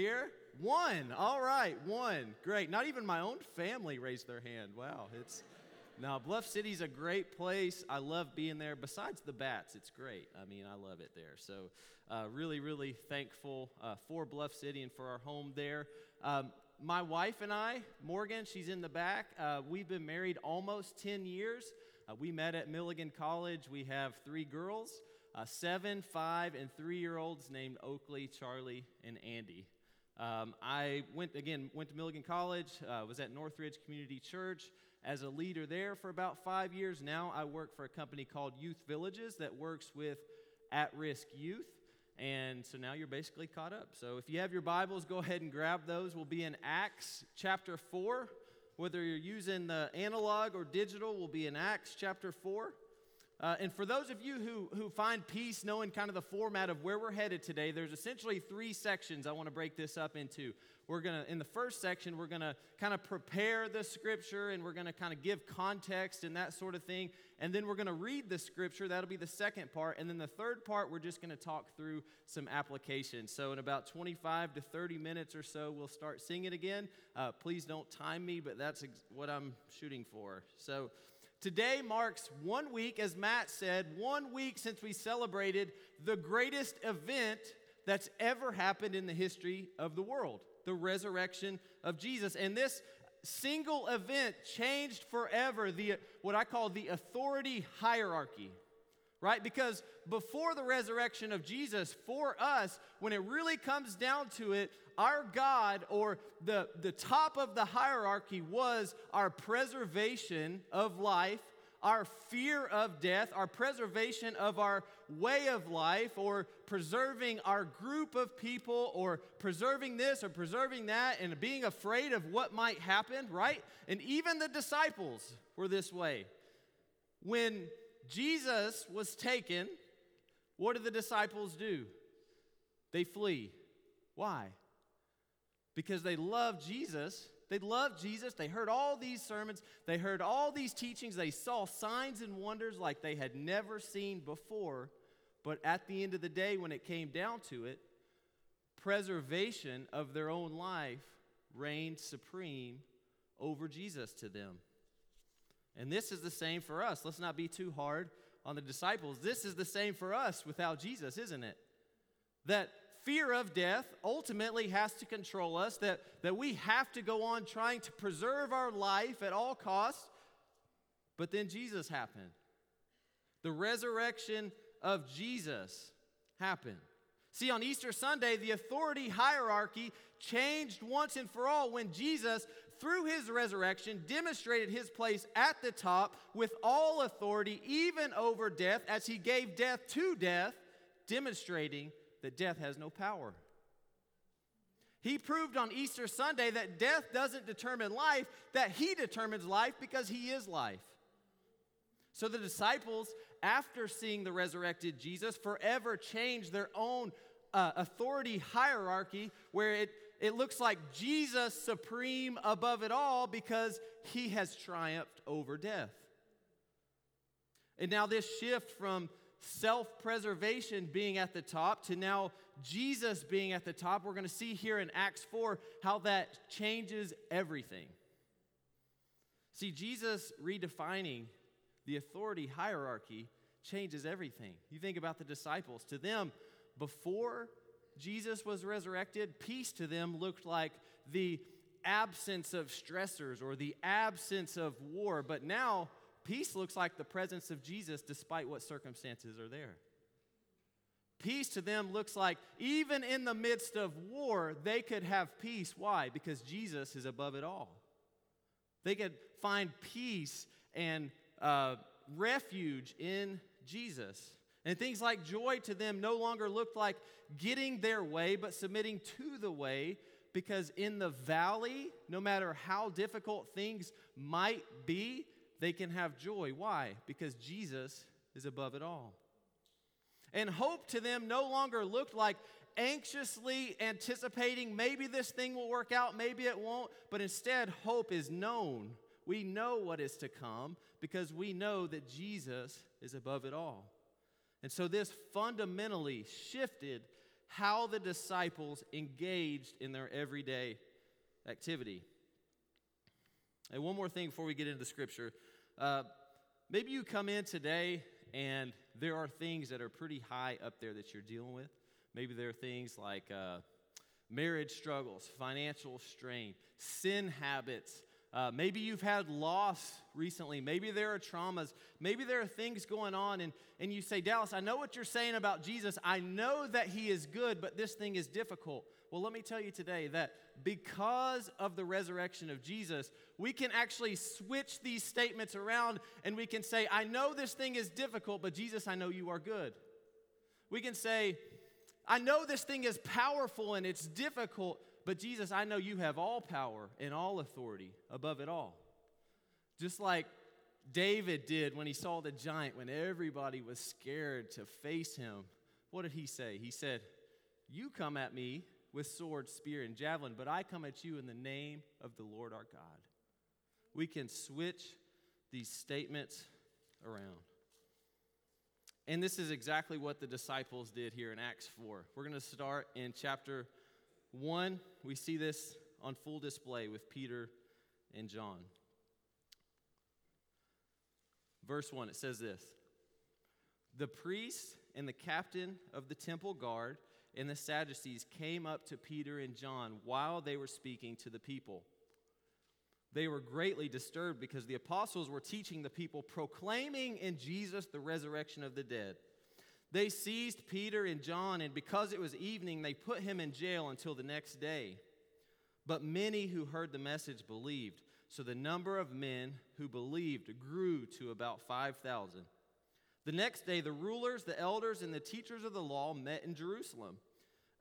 here? One. All right, one. Great. Not even my own family raised their hand. Wow, it's. Now, Bluff City's a great place. I love being there. Besides the bats, it's great. I mean, I love it there. So, uh, really, really thankful uh, for Bluff City and for our home there. Um, my wife and I, Morgan, she's in the back. Uh, we've been married almost 10 years. Uh, we met at Milligan College. We have three girls uh, seven, five, and three year olds named Oakley, Charlie, and Andy. Um, I went again, went to Milligan College, uh, was at Northridge Community Church as a leader there for about five years. Now I work for a company called Youth Villages that works with at risk youth. And so now you're basically caught up. So if you have your Bibles, go ahead and grab those. We'll be in Acts chapter 4. Whether you're using the analog or digital, we'll be in Acts chapter 4. Uh, and for those of you who, who find peace knowing kind of the format of where we're headed today, there's essentially three sections I want to break this up into. We're going to, in the first section, we're going to kind of prepare the scripture and we're going to kind of give context and that sort of thing. And then we're going to read the scripture. That'll be the second part. And then the third part, we're just going to talk through some applications. So, in about 25 to 30 minutes or so, we'll start singing again. Uh, please don't time me, but that's ex- what I'm shooting for. So, Today marks one week, as Matt said, one week since we celebrated the greatest event that's ever happened in the history of the world the resurrection of Jesus. And this single event changed forever the, what I call the authority hierarchy right? Because before the resurrection of Jesus, for us, when it really comes down to it, our God or the, the top of the hierarchy was our preservation of life, our fear of death, our preservation of our way of life, or preserving our group of people, or preserving this or preserving that, and being afraid of what might happen, right? And even the disciples were this way. When Jesus was taken, what did the disciples do? They flee. Why? because they loved Jesus. They loved Jesus. They heard all these sermons. They heard all these teachings. They saw signs and wonders like they had never seen before. But at the end of the day, when it came down to it, preservation of their own life reigned supreme over Jesus to them. And this is the same for us. Let's not be too hard on the disciples. This is the same for us without Jesus, isn't it? That fear of death ultimately has to control us, that, that we have to go on trying to preserve our life at all costs. But then Jesus happened. The resurrection of Jesus happened. See, on Easter Sunday, the authority hierarchy changed once and for all when Jesus, through his resurrection, demonstrated his place at the top with all authority, even over death, as he gave death to death, demonstrating that death has no power. He proved on Easter Sunday that death doesn't determine life, that He determines life because He is life. So the disciples, after seeing the resurrected Jesus, forever changed their own uh, authority hierarchy where it, it looks like Jesus supreme above it all because He has triumphed over death. And now, this shift from self preservation being at the top to now Jesus being at the top. We're going to see here in Acts 4 how that changes everything. See, Jesus redefining the authority hierarchy changes everything. You think about the disciples. To them, before Jesus was resurrected, peace to them looked like the absence of stressors or the absence of war. But now, Peace looks like the presence of Jesus despite what circumstances are there. Peace to them looks like even in the midst of war, they could have peace. Why? Because Jesus is above it all. They could find peace and uh, refuge in Jesus. And things like joy to them no longer looked like getting their way, but submitting to the way, because in the valley, no matter how difficult things might be, they can have joy. Why? Because Jesus is above it all. And hope to them no longer looked like anxiously anticipating maybe this thing will work out, maybe it won't, but instead, hope is known. We know what is to come because we know that Jesus is above it all. And so, this fundamentally shifted how the disciples engaged in their everyday activity. And one more thing before we get into scripture. Uh, maybe you come in today and there are things that are pretty high up there that you're dealing with. Maybe there are things like uh, marriage struggles, financial strain, sin habits. Uh, maybe you've had loss recently. Maybe there are traumas. Maybe there are things going on, and, and you say, Dallas, I know what you're saying about Jesus. I know that he is good, but this thing is difficult. Well, let me tell you today that because of the resurrection of Jesus, we can actually switch these statements around and we can say, I know this thing is difficult, but Jesus, I know you are good. We can say, I know this thing is powerful and it's difficult, but Jesus, I know you have all power and all authority above it all. Just like David did when he saw the giant, when everybody was scared to face him. What did he say? He said, You come at me with sword, spear, and javelin, but I come at you in the name of the Lord our God. We can switch these statements around. And this is exactly what the disciples did here in Acts 4. We're going to start in chapter 1. We see this on full display with Peter and John. Verse 1, it says this The priest and the captain of the temple guard and the Sadducees came up to Peter and John while they were speaking to the people. They were greatly disturbed because the apostles were teaching the people, proclaiming in Jesus the resurrection of the dead. They seized Peter and John, and because it was evening, they put him in jail until the next day. But many who heard the message believed. So the number of men who believed grew to about 5,000. The next day, the rulers, the elders, and the teachers of the law met in Jerusalem.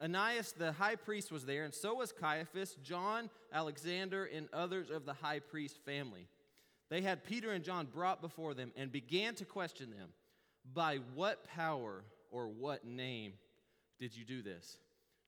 Ananias the high priest was there, and so was Caiaphas, John, Alexander, and others of the high priest family. They had Peter and John brought before them and began to question them By what power or what name did you do this?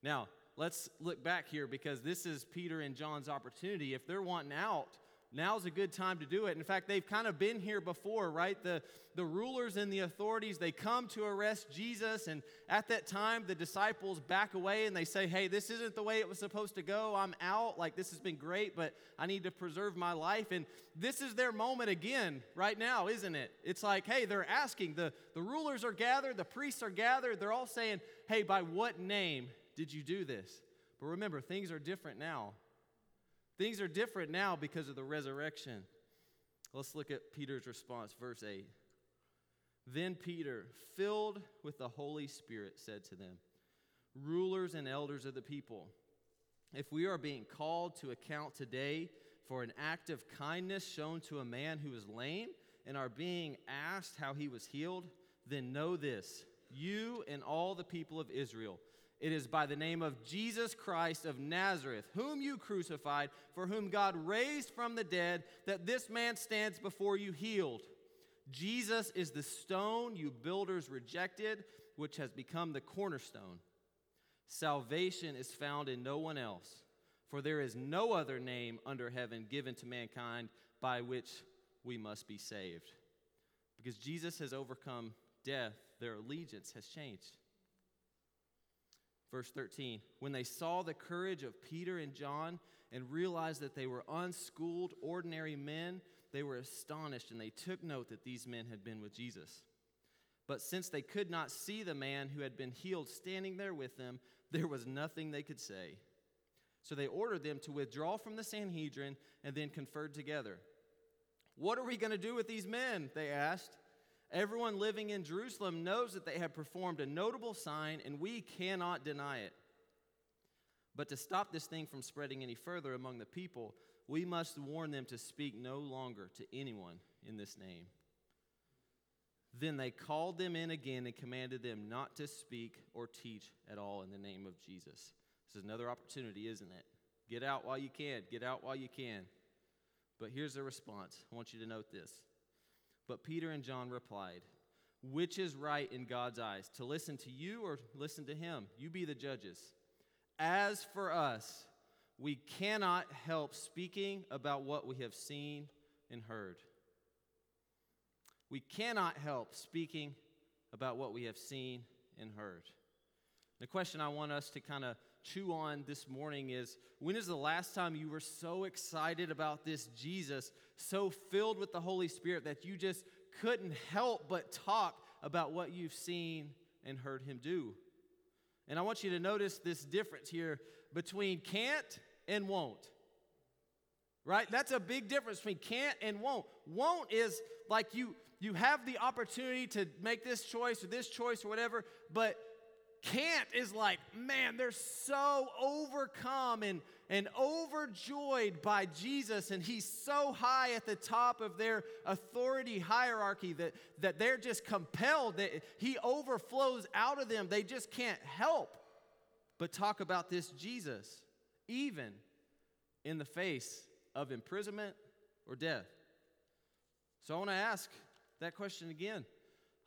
Now, let's look back here because this is Peter and John's opportunity. If they're wanting out, now's a good time to do it. In fact, they've kind of been here before, right? The, the rulers and the authorities, they come to arrest Jesus, and at that time, the disciples back away and they say, Hey, this isn't the way it was supposed to go. I'm out. Like, this has been great, but I need to preserve my life. And this is their moment again, right now, isn't it? It's like, Hey, they're asking. The, the rulers are gathered, the priests are gathered. They're all saying, Hey, by what name did you do this? But remember, things are different now. Things are different now because of the resurrection. Let's look at Peter's response, verse 8. Then Peter, filled with the Holy Spirit, said to them, Rulers and elders of the people, if we are being called to account today for an act of kindness shown to a man who is lame and are being asked how he was healed, then know this, you and all the people of Israel it is by the name of Jesus Christ of Nazareth, whom you crucified, for whom God raised from the dead, that this man stands before you healed. Jesus is the stone you builders rejected, which has become the cornerstone. Salvation is found in no one else, for there is no other name under heaven given to mankind by which we must be saved. Because Jesus has overcome death, their allegiance has changed. Verse 13 When they saw the courage of Peter and John and realized that they were unschooled, ordinary men, they were astonished and they took note that these men had been with Jesus. But since they could not see the man who had been healed standing there with them, there was nothing they could say. So they ordered them to withdraw from the Sanhedrin and then conferred together. What are we going to do with these men? They asked. Everyone living in Jerusalem knows that they have performed a notable sign, and we cannot deny it. But to stop this thing from spreading any further among the people, we must warn them to speak no longer to anyone in this name. Then they called them in again and commanded them not to speak or teach at all in the name of Jesus. This is another opportunity, isn't it? Get out while you can. Get out while you can. But here's the response. I want you to note this. But Peter and John replied, Which is right in God's eyes, to listen to you or listen to him? You be the judges. As for us, we cannot help speaking about what we have seen and heard. We cannot help speaking about what we have seen and heard. The question I want us to kind of chew on this morning is when is the last time you were so excited about this Jesus, so filled with the Holy Spirit that you just couldn't help but talk about what you've seen and heard him do? And I want you to notice this difference here between can't and won't. Right? That's a big difference between can't and won't. Won't is like you you have the opportunity to make this choice or this choice or whatever, but can't is like, man, they're so overcome and, and overjoyed by Jesus, and he's so high at the top of their authority hierarchy that, that they're just compelled, that he overflows out of them. They just can't help but talk about this Jesus, even in the face of imprisonment or death. So I want to ask that question again.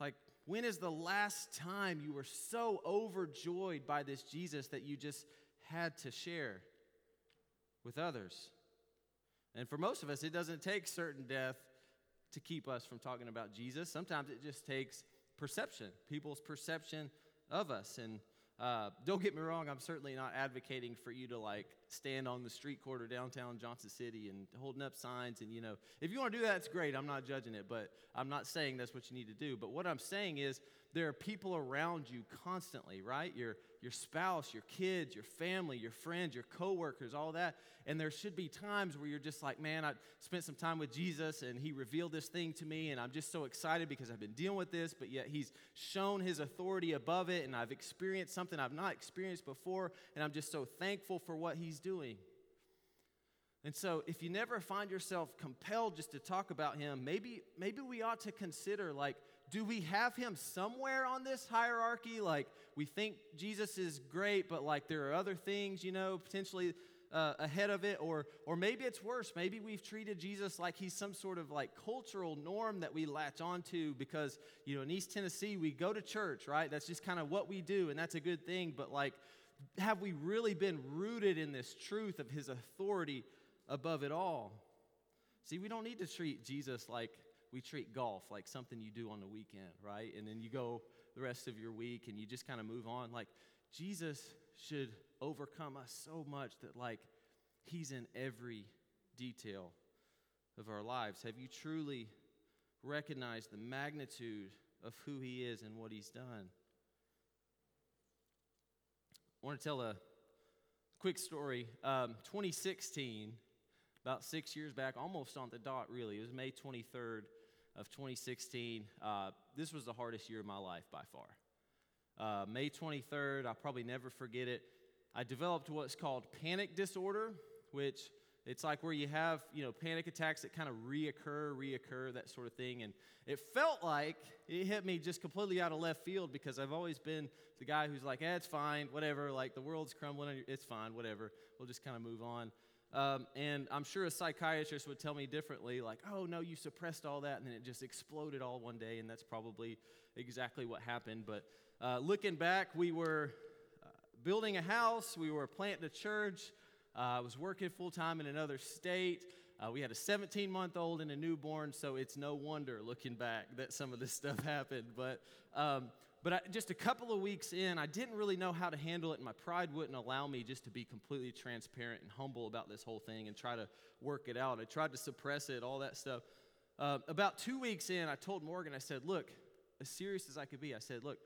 Like, when is the last time you were so overjoyed by this Jesus that you just had to share with others? And for most of us, it doesn't take certain death to keep us from talking about Jesus. Sometimes it just takes perception, people's perception of us. And uh, don't get me wrong, I'm certainly not advocating for you to like stand on the street corner downtown Johnson City and holding up signs. And, you know, if you want to do that, it's great. I'm not judging it, but I'm not saying that's what you need to do. But what I'm saying is there are people around you constantly, right? Your, your spouse, your kids, your family, your friends, your coworkers, all that. And there should be times where you're just like, man, I spent some time with Jesus and he revealed this thing to me, and I'm just so excited because I've been dealing with this, but yet he's shown his authority above it, and I've experienced something I've not experienced before, and I'm just so thankful for what he's doing. And so, if you never find yourself compelled just to talk about him, maybe, maybe we ought to consider like, do we have him somewhere on this hierarchy? Like, we think Jesus is great, but like there are other things, you know, potentially uh, ahead of it. Or, or maybe it's worse. Maybe we've treated Jesus like he's some sort of like cultural norm that we latch onto because, you know, in East Tennessee, we go to church, right? That's just kind of what we do, and that's a good thing. But like, have we really been rooted in this truth of his authority above it all. See, we don't need to treat Jesus like we treat golf, like something you do on the weekend, right? And then you go the rest of your week and you just kind of move on. Like, Jesus should overcome us so much that, like, He's in every detail of our lives. Have you truly recognized the magnitude of who He is and what He's done? I want to tell a quick story. Um, 2016 about six years back, almost on the dot, really. It was May 23rd of 2016. Uh, this was the hardest year of my life by far. Uh, May 23rd, I'll probably never forget it. I developed what's called panic disorder, which it's like where you have, you know, panic attacks that kind of reoccur, reoccur, that sort of thing. And it felt like it hit me just completely out of left field because I've always been the guy who's like, eh, it's fine, whatever. Like the world's crumbling, it's fine, whatever. We'll just kind of move on. Um, and I'm sure a psychiatrist would tell me differently, like, oh, no, you suppressed all that, and then it just exploded all one day, and that's probably exactly what happened. But uh, looking back, we were uh, building a house, we were planting a church, uh, I was working full time in another state. Uh, we had a 17 month old and a newborn, so it's no wonder looking back that some of this stuff happened. But um, but I, just a couple of weeks in, I didn't really know how to handle it, and my pride wouldn't allow me just to be completely transparent and humble about this whole thing and try to work it out. I tried to suppress it, all that stuff. Uh, about two weeks in, I told Morgan, I said, Look, as serious as I could be, I said, Look,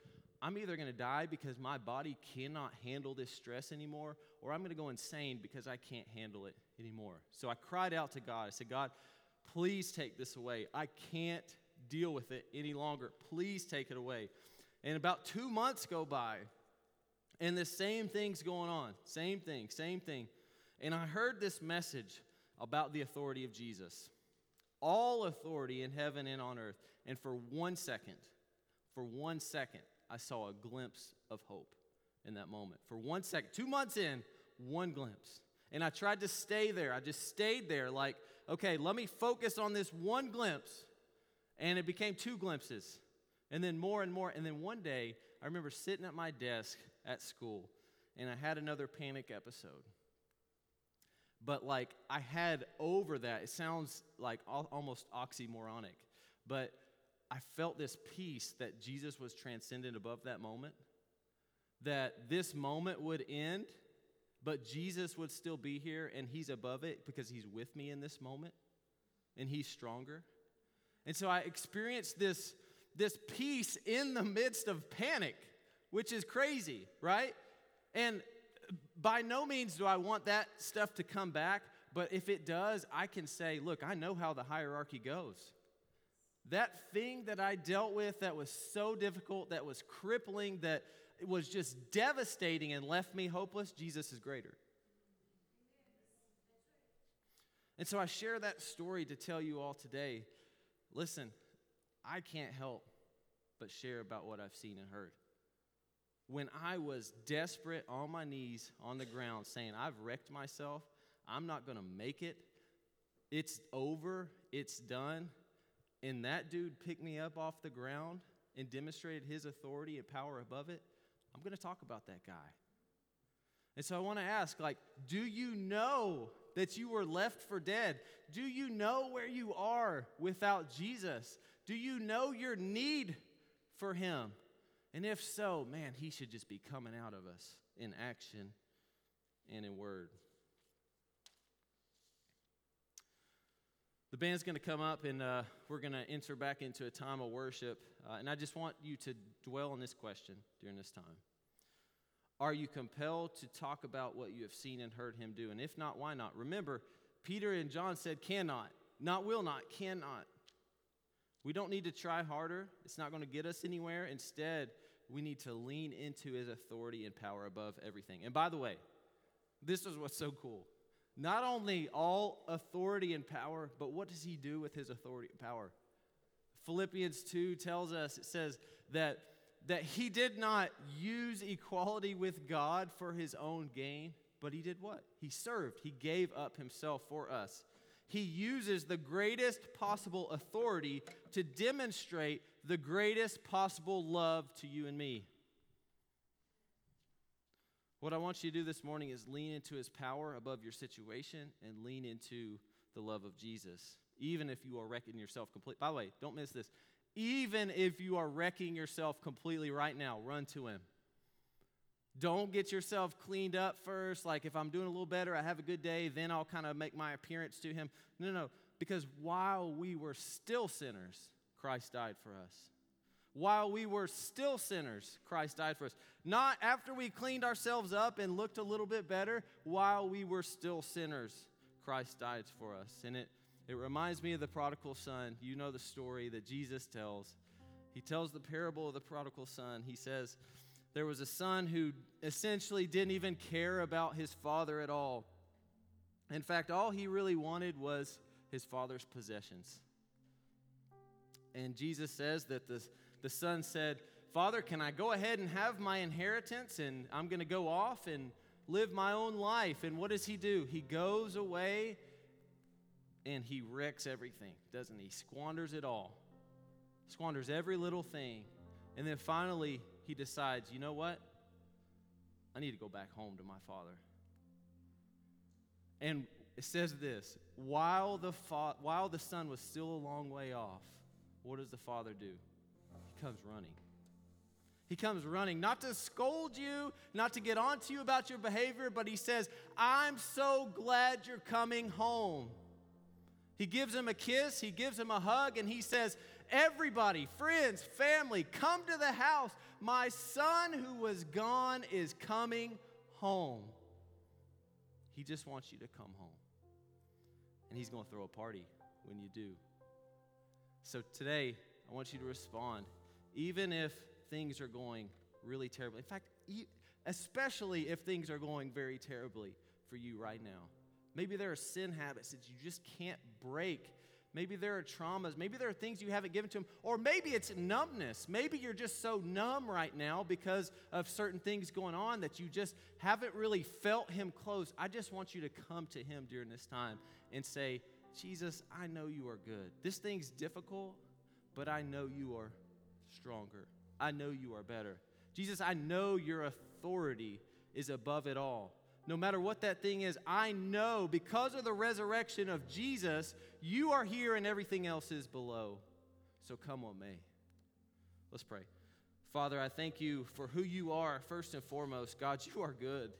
I'm either going to die because my body cannot handle this stress anymore, or I'm going to go insane because I can't handle it anymore. So I cried out to God. I said, God, please take this away. I can't deal with it any longer. Please take it away. And about two months go by, and the same thing's going on. Same thing, same thing. And I heard this message about the authority of Jesus all authority in heaven and on earth. And for one second, for one second, I saw a glimpse of hope in that moment. For one second, two months in, one glimpse. And I tried to stay there. I just stayed there, like, okay, let me focus on this one glimpse. And it became two glimpses. And then more and more. And then one day, I remember sitting at my desk at school and I had another panic episode. But like I had over that, it sounds like almost oxymoronic, but I felt this peace that Jesus was transcendent above that moment. that this moment would end, but Jesus would still be here and he's above it because he's with me in this moment and he's stronger. And so I experienced this, this peace in the midst of panic, which is crazy, right? And by no means do I want that stuff to come back, but if it does, I can say, look, I know how the hierarchy goes. That thing that I dealt with that was so difficult, that was crippling, that was just devastating and left me hopeless, Jesus is greater. And so I share that story to tell you all today listen, I can't help but share about what I've seen and heard. When I was desperate on my knees on the ground saying, I've wrecked myself, I'm not to make it, it's over, it's done, and that dude picked me up off the ground and demonstrated his authority and power above it, I'm to talk about that guy. And so I want to ask like do you know that you were left for dead? Do you know where you are without Jesus? Do you know your need for him? And if so, man, he should just be coming out of us in action and in word. The band's going to come up and uh, we're going to enter back into a time of worship. Uh, and I just want you to dwell on this question during this time. Are you compelled to talk about what you have seen and heard him do? And if not, why not? Remember, Peter and John said, cannot, not will not, cannot. We don't need to try harder. It's not going to get us anywhere. Instead, we need to lean into his authority and power above everything. And by the way, this is what's so cool. Not only all authority and power, but what does he do with his authority and power? Philippians 2 tells us, it says that, that he did not use equality with God for his own gain, but he did what? He served. He gave up himself for us. He uses the greatest possible authority to demonstrate the greatest possible love to you and me. What I want you to do this morning is lean into his power above your situation and lean into the love of Jesus, even if you are wrecking yourself completely. By the way, don't miss this. Even if you are wrecking yourself completely right now, run to him. Don't get yourself cleaned up first. Like, if I'm doing a little better, I have a good day, then I'll kind of make my appearance to him. No, no, because while we were still sinners, Christ died for us. While we were still sinners, Christ died for us. Not after we cleaned ourselves up and looked a little bit better, while we were still sinners, Christ died for us. And it, it reminds me of the prodigal son. You know the story that Jesus tells. He tells the parable of the prodigal son. He says, There was a son who essentially didn't even care about his father at all. In fact, all he really wanted was his father's possessions. And Jesus says that the the son said, Father, can I go ahead and have my inheritance and I'm going to go off and live my own life? And what does he do? He goes away and he wrecks everything, doesn't he? Squanders it all, squanders every little thing. And then finally, he decides, you know what? I need to go back home to my father. And it says this while the, fa- while the son was still a long way off, what does the father do? He comes running. He comes running, not to scold you, not to get on to you about your behavior, but he says, I'm so glad you're coming home. He gives him a kiss, he gives him a hug, and he says, Everybody, friends, family, come to the house. My son who was gone is coming home. He just wants you to come home. And he's going to throw a party when you do. So today, I want you to respond even if things are going really terribly. In fact, especially if things are going very terribly for you right now. Maybe there are sin habits that you just can't break. Maybe there are traumas. Maybe there are things you haven't given to him. Or maybe it's numbness. Maybe you're just so numb right now because of certain things going on that you just haven't really felt him close. I just want you to come to him during this time and say, Jesus, I know you are good. This thing's difficult, but I know you are stronger. I know you are better. Jesus, I know your authority is above it all. No matter what that thing is, I know because of the resurrection of Jesus, you are here and everything else is below. So come on, may. Let's pray. Father, I thank you for who you are, first and foremost. God, you are good.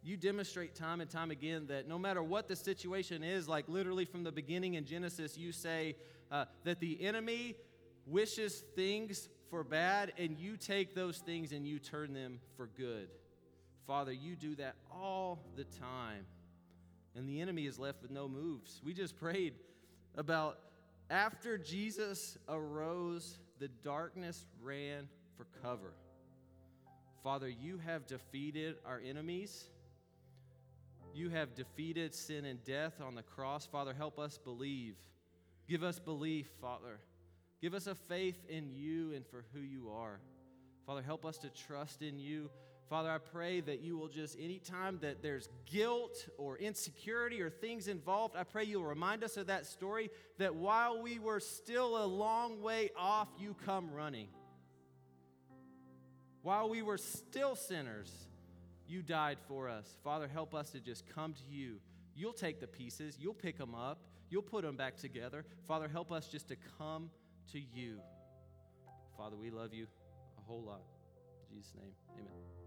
You demonstrate time and time again that no matter what the situation is, like literally from the beginning in Genesis, you say uh, that the enemy wishes things for bad, and you take those things and you turn them for good. Father, you do that all the time. And the enemy is left with no moves. We just prayed about after Jesus arose, the darkness ran for cover. Father, you have defeated our enemies. You have defeated sin and death on the cross. Father, help us believe. Give us belief, Father. Give us a faith in you and for who you are. Father, help us to trust in you. Father, I pray that you will just, anytime that there's guilt or insecurity or things involved, I pray you'll remind us of that story that while we were still a long way off, you come running. While we were still sinners, you died for us. Father, help us to just come to you. You'll take the pieces, you'll pick them up, you'll put them back together. Father, help us just to come to you. Father, we love you a whole lot. In Jesus' name, amen.